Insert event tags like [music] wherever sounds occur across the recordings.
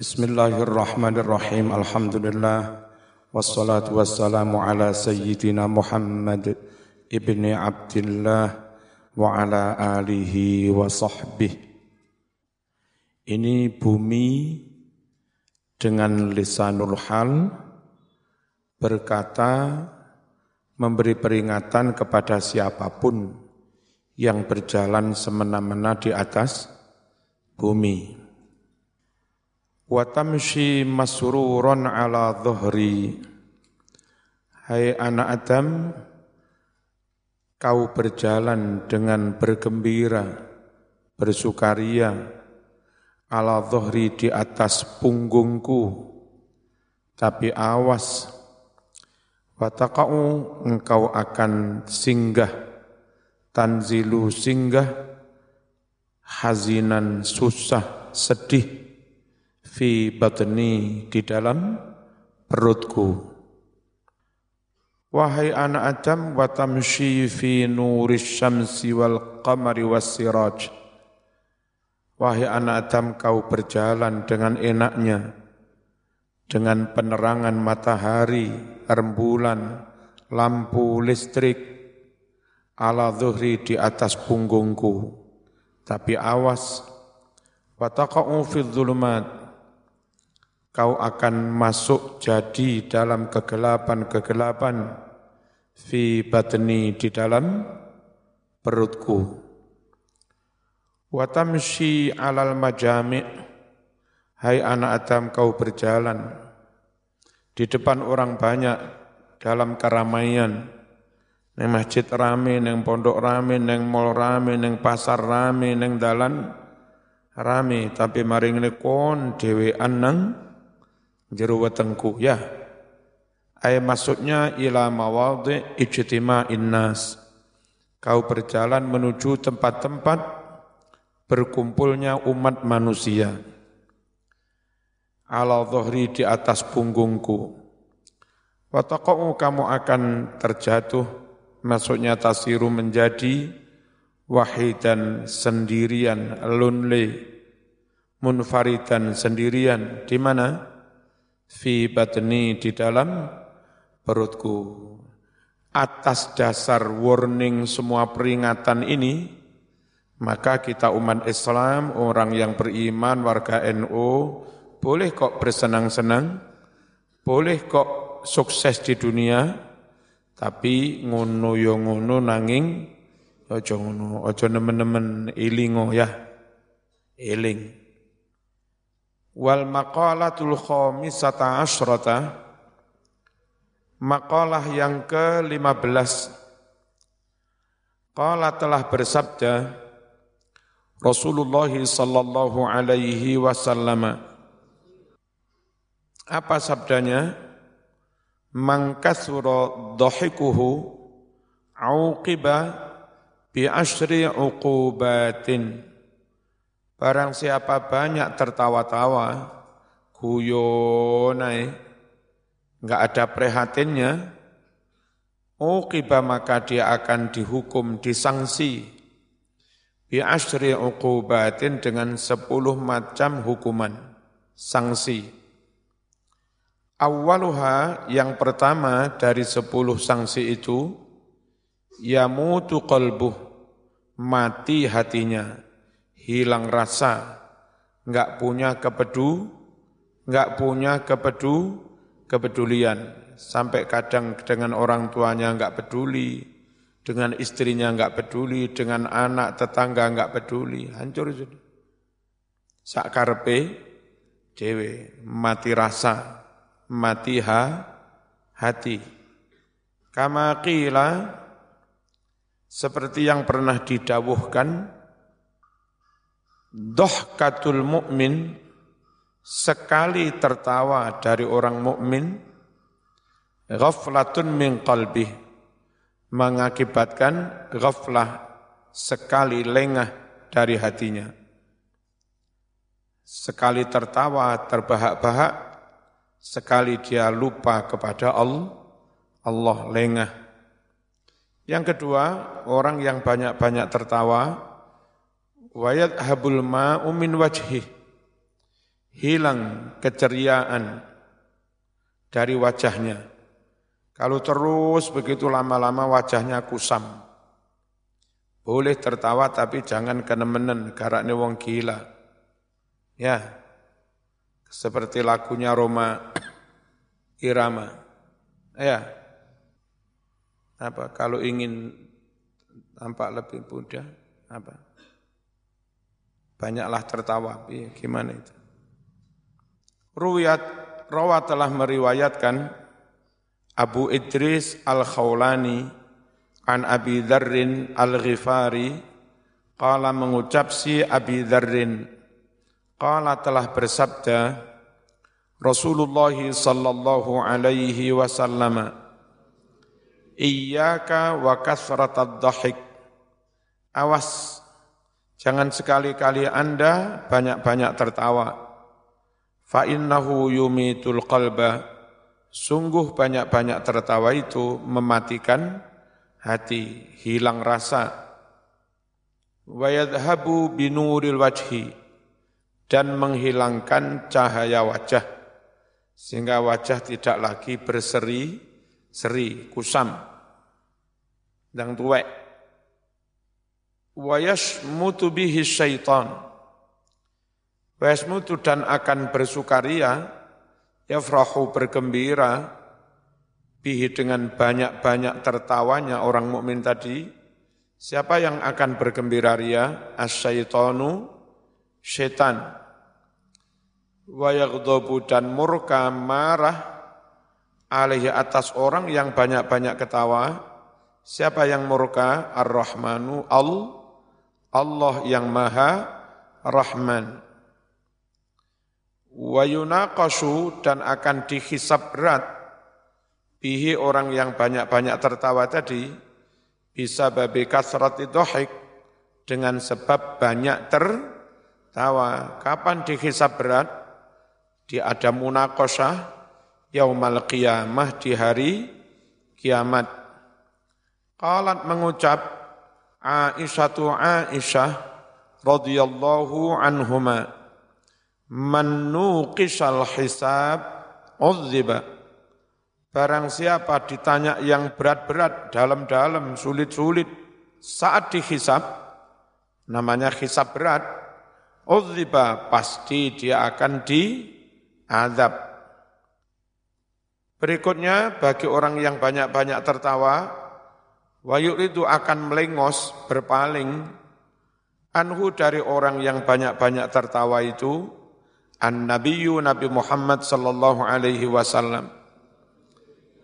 Bismillahirrahmanirrahim. Alhamdulillah. Wassalatu wassalamu ala sayyidina Muhammad ibni Abdullah wa ala alihi wa sahbihi. Ini bumi dengan lisanul hal berkata memberi peringatan kepada siapa pun yang berjalan semena-mena di atas bumi. Wa tamshi masruron ala dhuhri. Hai anak Adam, kau berjalan dengan bergembira, bersukaria, ala dhuhri di atas punggungku. Tapi awas, watakau engkau akan singgah, tanzilu singgah, hazinan susah, sedih, fi batni di dalam perutku. Wahai anak Adam, wa tamshi fi nuris syamsi wal qamari was. Wahai anak Adam, kau berjalan dengan enaknya, dengan penerangan matahari, rembulan, lampu listrik, ala zuhri di atas punggungku. Tapi awas, wataqa'u fi dhulumat, kau akan masuk jadi dalam kegelapan-kegelapan fi batni di dalam perutku. Watamshi alal majami' Hai anak Adam kau berjalan di depan orang banyak dalam keramaian. Neng masjid rame, neng pondok rame, neng mall rame, neng pasar rame, neng dalan rame. Tapi maring ini kon dewe jeru wetengku ya. Ay maksudnya ila mawadhi ijtima innas kau berjalan menuju tempat-tempat berkumpulnya umat manusia. Ala dhuhri di atas punggungku. Wa kamu akan terjatuh maksudnya tasiru menjadi wahidan sendirian lonely munfaridan sendirian. Di mana fi batni di dalam perutku. Atas dasar warning semua peringatan ini, maka kita umat Islam, orang yang beriman, warga NU, boleh kok bersenang-senang, boleh kok sukses di dunia, tapi ngono yo ngono nanging ojo ngono, ojo nemen-nemen ilingo ya, iling. Wal maqalatul khamisata asyrata Maqalah yang ke-15 Qala telah bersabda Rasulullah sallallahu alaihi wasallam Apa sabdanya? Man kasura dhahikuhu auqiba bi asyri uqubatin Barang siapa banyak tertawa-tawa, guyonai, enggak ada prihatinnya, uqiba maka dia akan dihukum, disangsi, bi asyri uqubatin dengan sepuluh macam hukuman, sanksi. Awaluha yang pertama dari sepuluh sanksi itu, yamutu qalbuh, mati hatinya hilang rasa, nggak punya kepedu, nggak punya kepedu, kepedulian. Sampai kadang dengan orang tuanya nggak peduli, dengan istrinya nggak peduli, dengan anak tetangga nggak peduli, hancur sudah. Sakarpe dewe mati rasa, mati ha, hati. Kama qila, seperti yang pernah didawuhkan, Dohkatul mukmin sekali tertawa dari orang mukmin ghaflatun min qalbi mengakibatkan ghaflah sekali lengah dari hatinya. Sekali tertawa terbahak-bahak, sekali dia lupa kepada Allah, Allah lengah. Yang kedua, orang yang banyak-banyak tertawa, wayat habul ma'u min wajhi hilang keceriaan dari wajahnya. Kalau terus begitu lama-lama wajahnya kusam. Boleh tertawa tapi jangan kenemenen karena wong gila. Ya, seperti lagunya Roma Irama. Ya, apa kalau ingin tampak lebih mudah, apa? Banyaklah tertawa. Iya, gimana itu? Ruwayat Rawa telah meriwayatkan Abu Idris Al-Khawlani an Abi Dzarrin Al-Ghifari qala mengucap si Abi Dzarrin qala telah bersabda Rasulullah sallallahu alaihi wasallam Iyyaka wa kasratad dhahik Awas jangan sekali-kali Anda banyak-banyak tertawa. Fa innahu yumitul qalba. Sungguh banyak-banyak tertawa itu mematikan hati hilang rasa. Wa yadhhabu binuril wajhi. Dan menghilangkan cahaya wajah. Sehingga wajah tidak lagi berseri seri kusam. Dan tuwek wa yashmutu bihi syaitan Wasmutu dan akan bersukaria, yafrahu bergembira, bihi dengan banyak-banyak tertawanya orang mukmin tadi. Siapa yang akan bergembira ria? Asyaitonu, setan. Wa dan murka marah alaihi atas orang yang banyak-banyak ketawa. Siapa yang murka? Ar-Rahmanu, Al, Allah yang maha Rahman wa yunaqashu dan akan dihisab berat bihi orang yang banyak-banyak tertawa tadi bisa babi kasrati dohik dengan sebab banyak tertawa. Kapan dihisab berat? Di ada munaqasyah yaumal qiyamah di hari kiamat. Qalat mengucap Aisyatu Aisyah radhiyallahu anhumah Man nuqisal hisab uzziba. Barang siapa ditanya yang berat-berat, dalam-dalam, sulit-sulit, saat dihisab, namanya hisab berat, uzziba, pasti dia akan diazab. Berikutnya, bagi orang yang banyak-banyak tertawa, wayuk itu akan melengos, berpaling, anhu dari orang yang banyak-banyak tertawa itu, An-Nabiyyu Nabi Muhammad sallallahu alaihi wasallam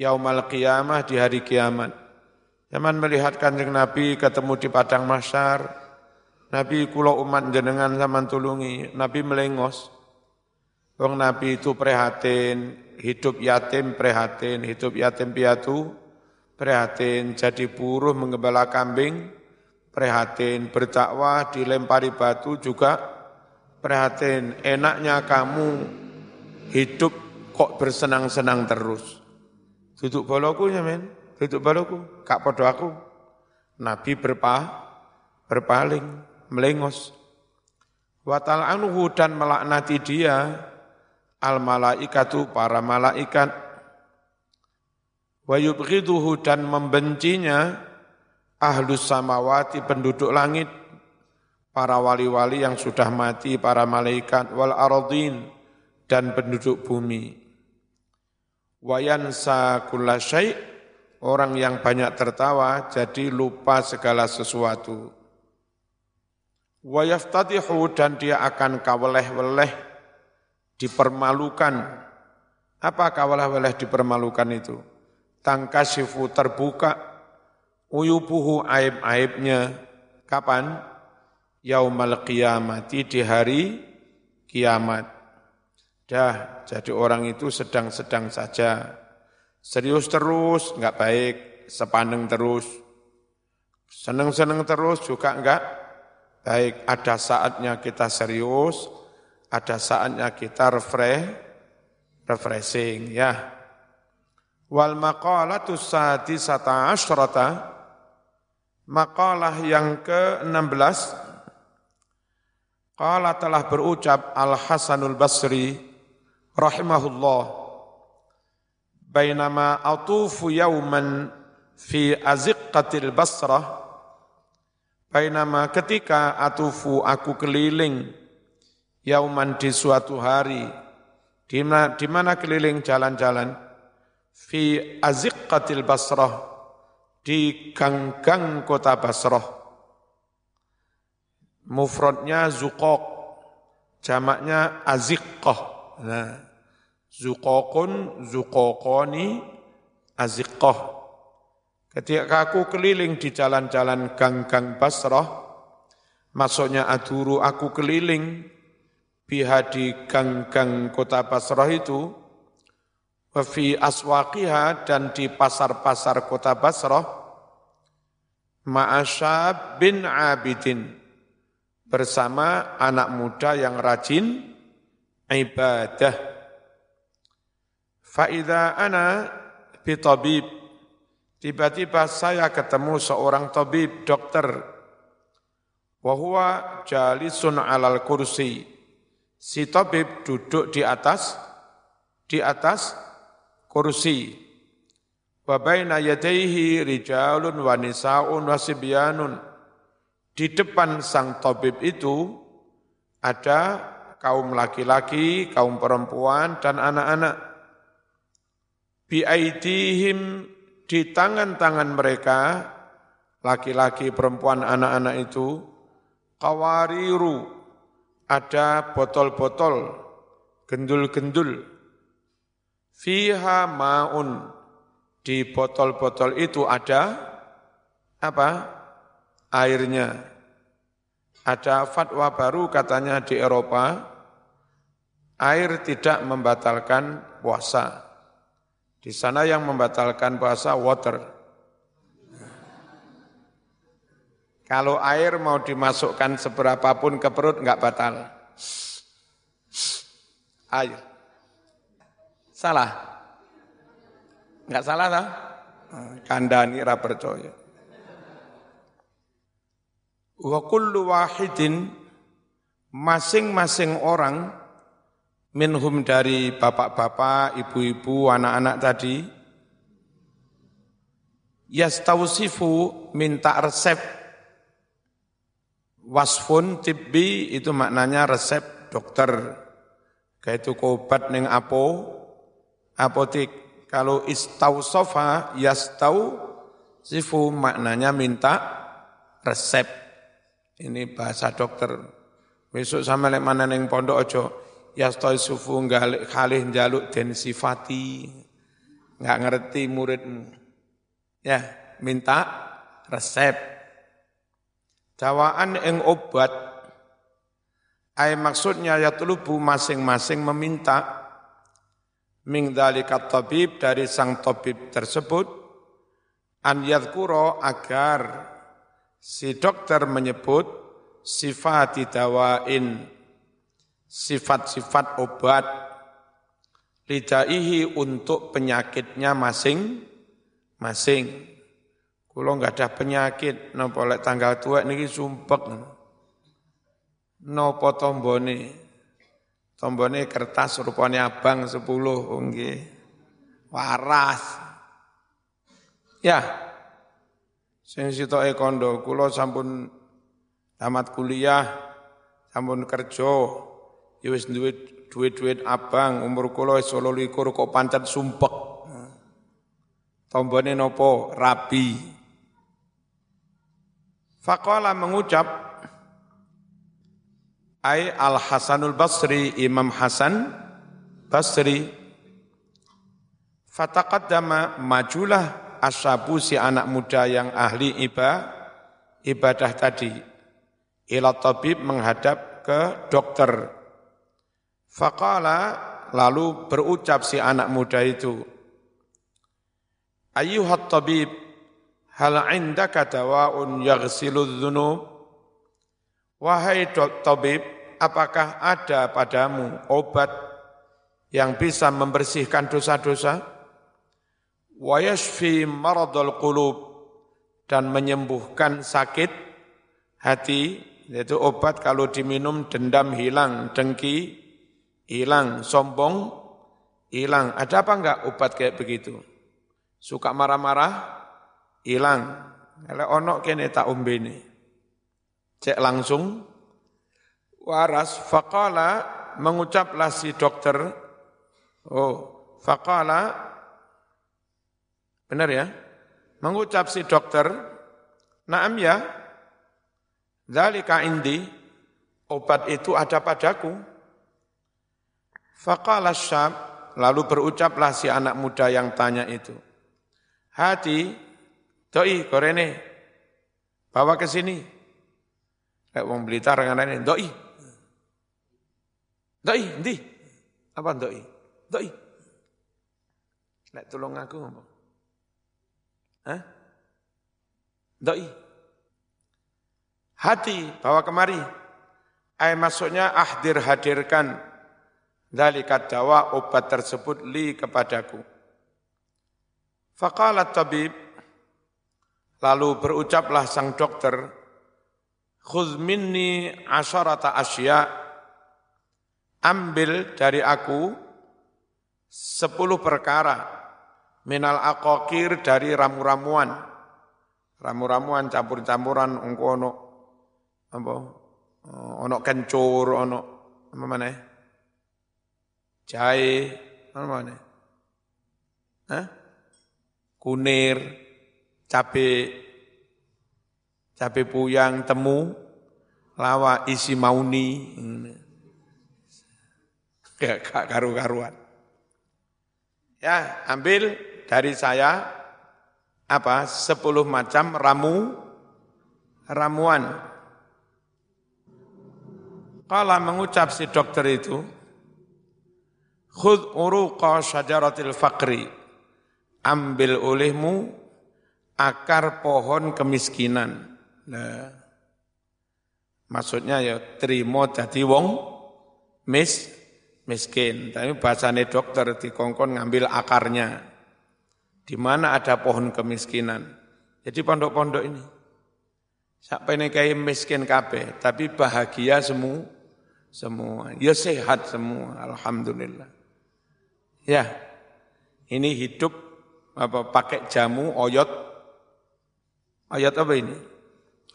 yaumal qiyamah di hari kiamat. Zaman melihat kanjeng Nabi ketemu di padang masyar, Nabi kulo umat jenengan zaman tulungi, Nabi melengos. Wong Nabi itu prihatin, hidup yatim prihatin, hidup yatim piatu prihatin, jadi buruh mengembala kambing prihatin, berdakwah dilempari batu juga Prihatin, enaknya kamu hidup kok bersenang-senang terus. Duduk boloku ya men, duduk boloku, kak podo aku. Nabi berpa, berpaling, melengos. Watal anuhu dan melaknati dia, al malaikatu para malaikat. Wa yubghiduhu dan membencinya, ahlus samawati penduduk langit para wali-wali yang sudah mati, para malaikat, wal aradin, dan penduduk bumi. Wayansa kulla syai' orang yang banyak tertawa jadi lupa segala sesuatu. Wayaftatihu dan dia akan kaweleh-weleh dipermalukan. Apa kaweleh-weleh dipermalukan itu? Tangkasifu terbuka, uyubuhu aib-aibnya. Kapan? yaumal qiyamati di hari kiamat. Dah, jadi orang itu sedang-sedang saja. Serius terus, enggak baik, sepaneng terus. Seneng-seneng terus juga enggak baik. Ada saatnya kita serius, ada saatnya kita refresh, refreshing ya. Wal maqalatu sadisata asyrata, makalah yang ke-16. Qala telah berucap Al Hasanul Basri rahimahullah. Bainama atufu yauman fi aziqqatil basrah. Bainama ketika atufu aku keliling yauman di suatu hari. Di mana, di mana keliling jalan-jalan fi aziqqatil basrah di gang-gang kota Basrah. Mufradnya zuqaq jamaknya aziqqah. Nah zuqaqun zuqaqani aziqqah. Ketika aku keliling di jalan-jalan gang-gang Basrah maksudnya aduru aku keliling biha di gang-gang kota Basrah itu, wafi aswaqiha dan di pasar-pasar kota Basrah, ma'asyab bin abidin, bersama anak muda yang rajin ibadah. Fa'idha ana bitabib, tiba-tiba saya ketemu seorang tabib, dokter, wahua jalisun alal kursi, Si tabib duduk di atas di atas kursi. Wa baina yadayhi rijalun wa nisaun wa sibyanun. Di depan sang tabib itu ada kaum laki-laki, kaum perempuan dan anak-anak. Biaidihim di tangan-tangan mereka laki-laki, perempuan, anak-anak itu kawariru ada botol-botol, gendul-gendul. Fiha maun. Di botol-botol itu ada apa? Airnya. Ada fatwa baru katanya di Eropa, air tidak membatalkan puasa. Di sana yang membatalkan puasa water. Kalau air mau dimasukkan seberapapun ke perut enggak batal. Air. Salah? Enggak salah tak? Kandani ra percaya. Wa kullu wahidin masing-masing orang minhum dari bapak-bapak, ibu-ibu, anak-anak tadi yastausifu minta resep Wasfun tibbi itu maknanya resep dokter. Kayak itu obat neng apo, apotik. Kalau istausofa, yastau, sifu maknanya minta resep. Ini bahasa dokter. Besok sama lek mana neng pondok ojo, yastau nggak kalih jaluk den sifati. Nggak ngerti muridmu. Ya, minta resep Dawaan ing obat ay maksudnya ya telubu masing-masing meminta ming dzalika tabib dari sang tabib tersebut an yadhkuro agar si dokter menyebut sifat dawain sifat-sifat obat lidaihi untuk penyakitnya masing-masing. Kulo nggak ada penyakit, nopo lek tanggal tua niki sumpek. Nopo tombone, tombone kertas rupanya abang sepuluh, ongge, waras. Ya, sing sitoke kondo, kulo sampun tamat kuliah, sampun kerja, ya wis duit duit-duit abang, umur kulo wis 18 kok pancet sumpek. Tombone nopo? Rabi. Faqala mengucap Ai Al Hasanul Basri Imam Hasan Basri. Fataqaddama majulah ashabu si anak muda yang ahli ibadah ibadah tadi. Ila tabib menghadap ke dokter. Faqala lalu berucap si anak muda itu Ayuhat tabib Hal indaka dawaun yaghsilu dzunub? Wahai tabib, apakah ada padamu obat yang bisa membersihkan dosa-dosa? Wa yashfi maradul qulub dan menyembuhkan sakit hati, yaitu obat kalau diminum dendam hilang, dengki hilang, sombong hilang. Ada apa enggak obat kayak begitu? Suka marah-marah, hilang. Kalau ono kene tak umbene. Cek langsung waras faqala mengucaplah si dokter oh faqala benar ya mengucap si dokter naam ya zalika indi obat itu ada padaku faqala syab lalu berucaplah si anak muda yang tanya itu hati Doi, korene. Bawa ke sini. Kayak wong Blitar nganane, doi. Doi, ndi? Apa doi? Doi. Lek tolong aku ngomong. Hah? Doi. Hati, bawa kemari. Ay maksudnya ahdir hadirkan dalikat dawa obat tersebut li kepadaku. Faqalat tabib, Lalu berucaplah sang dokter, Khudh minni asyarata asya, ambil dari aku sepuluh perkara, minal akokir dari ramu-ramuan, ramu-ramuan campur-campuran ungku ono, apa, ono kencur, ono, apa mana jahe, apa mana Hah? kunir, cabe cabe puyang temu lawa isi mauni ya karu-karuan. Ya ambil dari saya apa sepuluh macam ramu ramuan. Kalau mengucap si dokter itu khud uruqa syajaratil fakri ambil olehmu akar pohon kemiskinan. Nah, maksudnya ya terima jadi wong mis miskin. Tapi bahasane dokter di kongkon ngambil akarnya. Di mana ada pohon kemiskinan. Jadi pondok-pondok ini. Sampai kayak miskin kabeh, tapi bahagia semua. Semua. Ya sehat semua, Alhamdulillah. Ya, ini hidup apa pakai jamu oyot Ayat apa ini?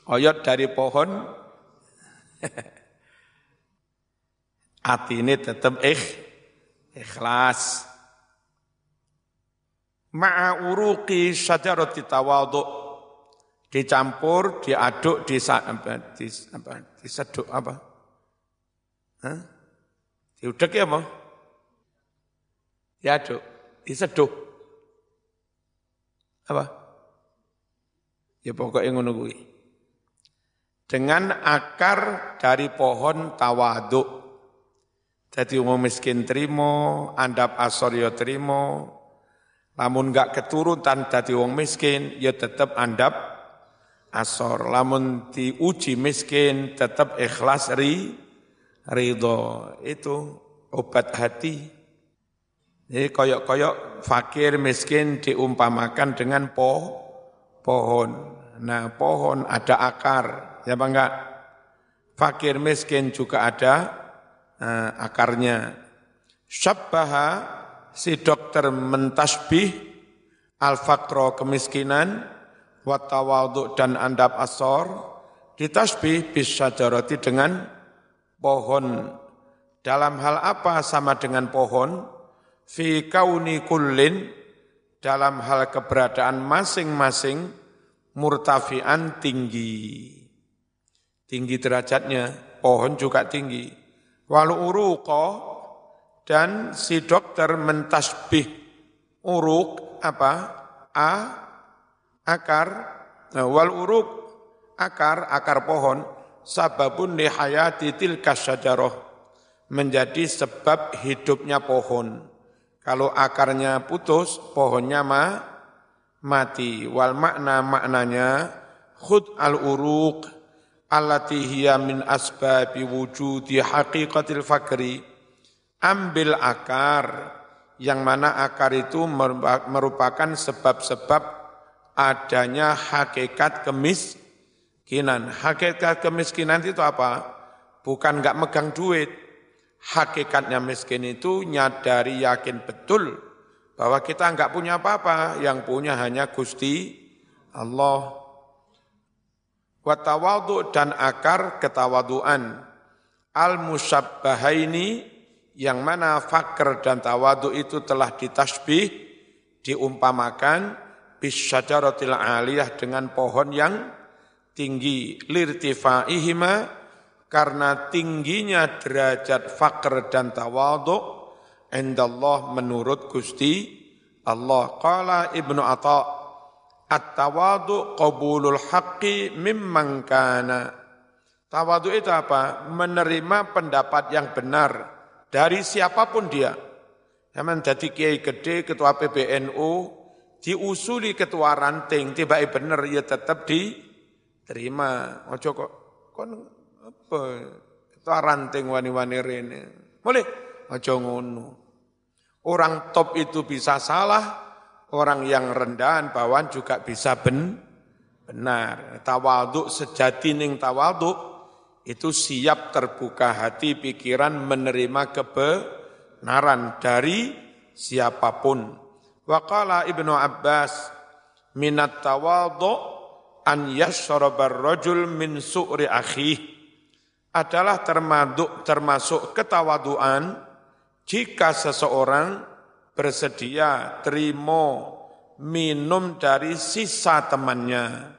Ayat dari pohon [laughs] hati ini tetap ikh, ikhlas. Ma'a uruqi syajarati tawadhu dicampur, diaduk, di apa, di, apa, diseduk apa? Hah? Diudek ya apa? Diaduk, diseduk. Apa? Ya pokoknya ngono. Dengan akar dari pohon tawaduk. Jadi umum miskin terima, andap asor ya terima, lamun enggak keturutan jadi wong miskin, ya tetap andap asor. Lamun diuji miskin, tetap ikhlas ri, ridho. Itu obat hati. Jadi koyok-koyok fakir miskin diumpamakan dengan po, pohon. Nah pohon ada akar, ya bang enggak? Fakir miskin juga ada uh, akarnya. Syabbaha si dokter mentasbih al-fakro kemiskinan, watawaduk dan andap asor, ditasbih bisa jaroti dengan pohon. Dalam hal apa sama dengan pohon? Fi kauni kullin, dalam hal keberadaan masing-masing, murtafian tinggi. Tinggi derajatnya, pohon juga tinggi. Walau uruko dan si dokter mentasbih uruk apa? A akar nah, wal uruk akar akar pohon sababun lihayati tilka syajarah menjadi sebab hidupnya pohon. Kalau akarnya putus, pohonnya mah mati. Wal makna maknanya khud al uruq allati hiya min asbabi wujudi haqiqatil fakri. Ambil akar yang mana akar itu merupakan sebab-sebab adanya hakikat kemiskinan. Hakikat kemiskinan itu apa? Bukan nggak megang duit. hakikatnya miskin itu nyadari yakin betul bahwa kita enggak punya apa-apa, yang punya hanya Gusti Allah. Watawadu dan akar ketawaduan. Al-musabbahaini yang mana fakir dan tawadu itu telah ditasbih, diumpamakan bisyajaratil aliyah dengan pohon yang tinggi lirtifaihima karena tingginya derajat fakir dan tawadu indallah menurut Gusti Allah qala Ibnu Atha At-tawadu qabulul haqqi mimman kana. Tawadu itu apa? Menerima pendapat yang benar dari siapa pun dia. Yang jadi kiai gede, ketua PBNU, diusuli ketua ranting, tiba benar ya tetap diterima. Ojo kok, kon apa? Ketua ranting wani-wani rene. Boleh? Ojo ngono. Orang top itu bisa salah, orang yang rendahan bawaan juga bisa ben, benar. Tawaduk sejati ning tawaduk itu siap terbuka hati pikiran menerima kebenaran dari siapa pun. Waqala Ibnu Abbas minat tawaduk an yashrabar rajul min su'ri akhih adalah termasuk termasuk ketawaduan jika seseorang bersedia terima minum dari sisa temannya.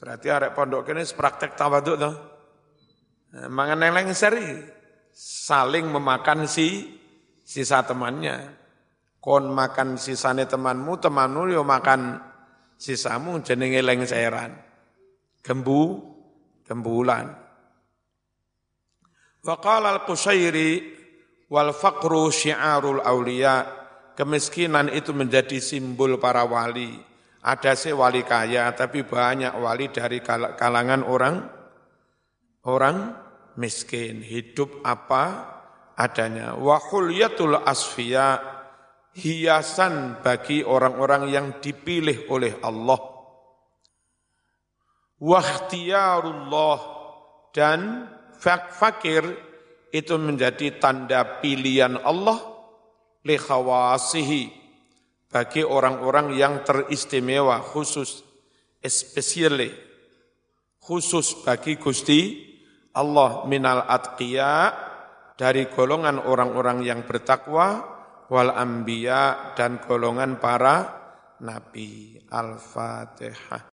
Berarti arek pondok ini praktek tawaduk tuh. Nah, mangan seri, saling memakan si sisa temannya. Kon makan sisane temanmu, temanmu yo makan sisamu jenenge lengseran. Gembu, gembulan. Waqala al-Qusairi Wal faqru syiarul aulia. Kemiskinan itu menjadi simbol para wali. Ada sih wali kaya, tapi banyak wali dari kalangan orang orang miskin. Hidup apa adanya. Wahulyatul asfiya hiasan bagi orang-orang yang dipilih oleh Allah. Wakhtiyarullah dan fakir itu menjadi tanda pilihan Allah li khawasihi bagi orang-orang yang teristimewa khusus especially khusus bagi Gusti Allah minal atqiya dari golongan orang-orang yang bertakwa wal anbiya dan golongan para nabi al-fatihah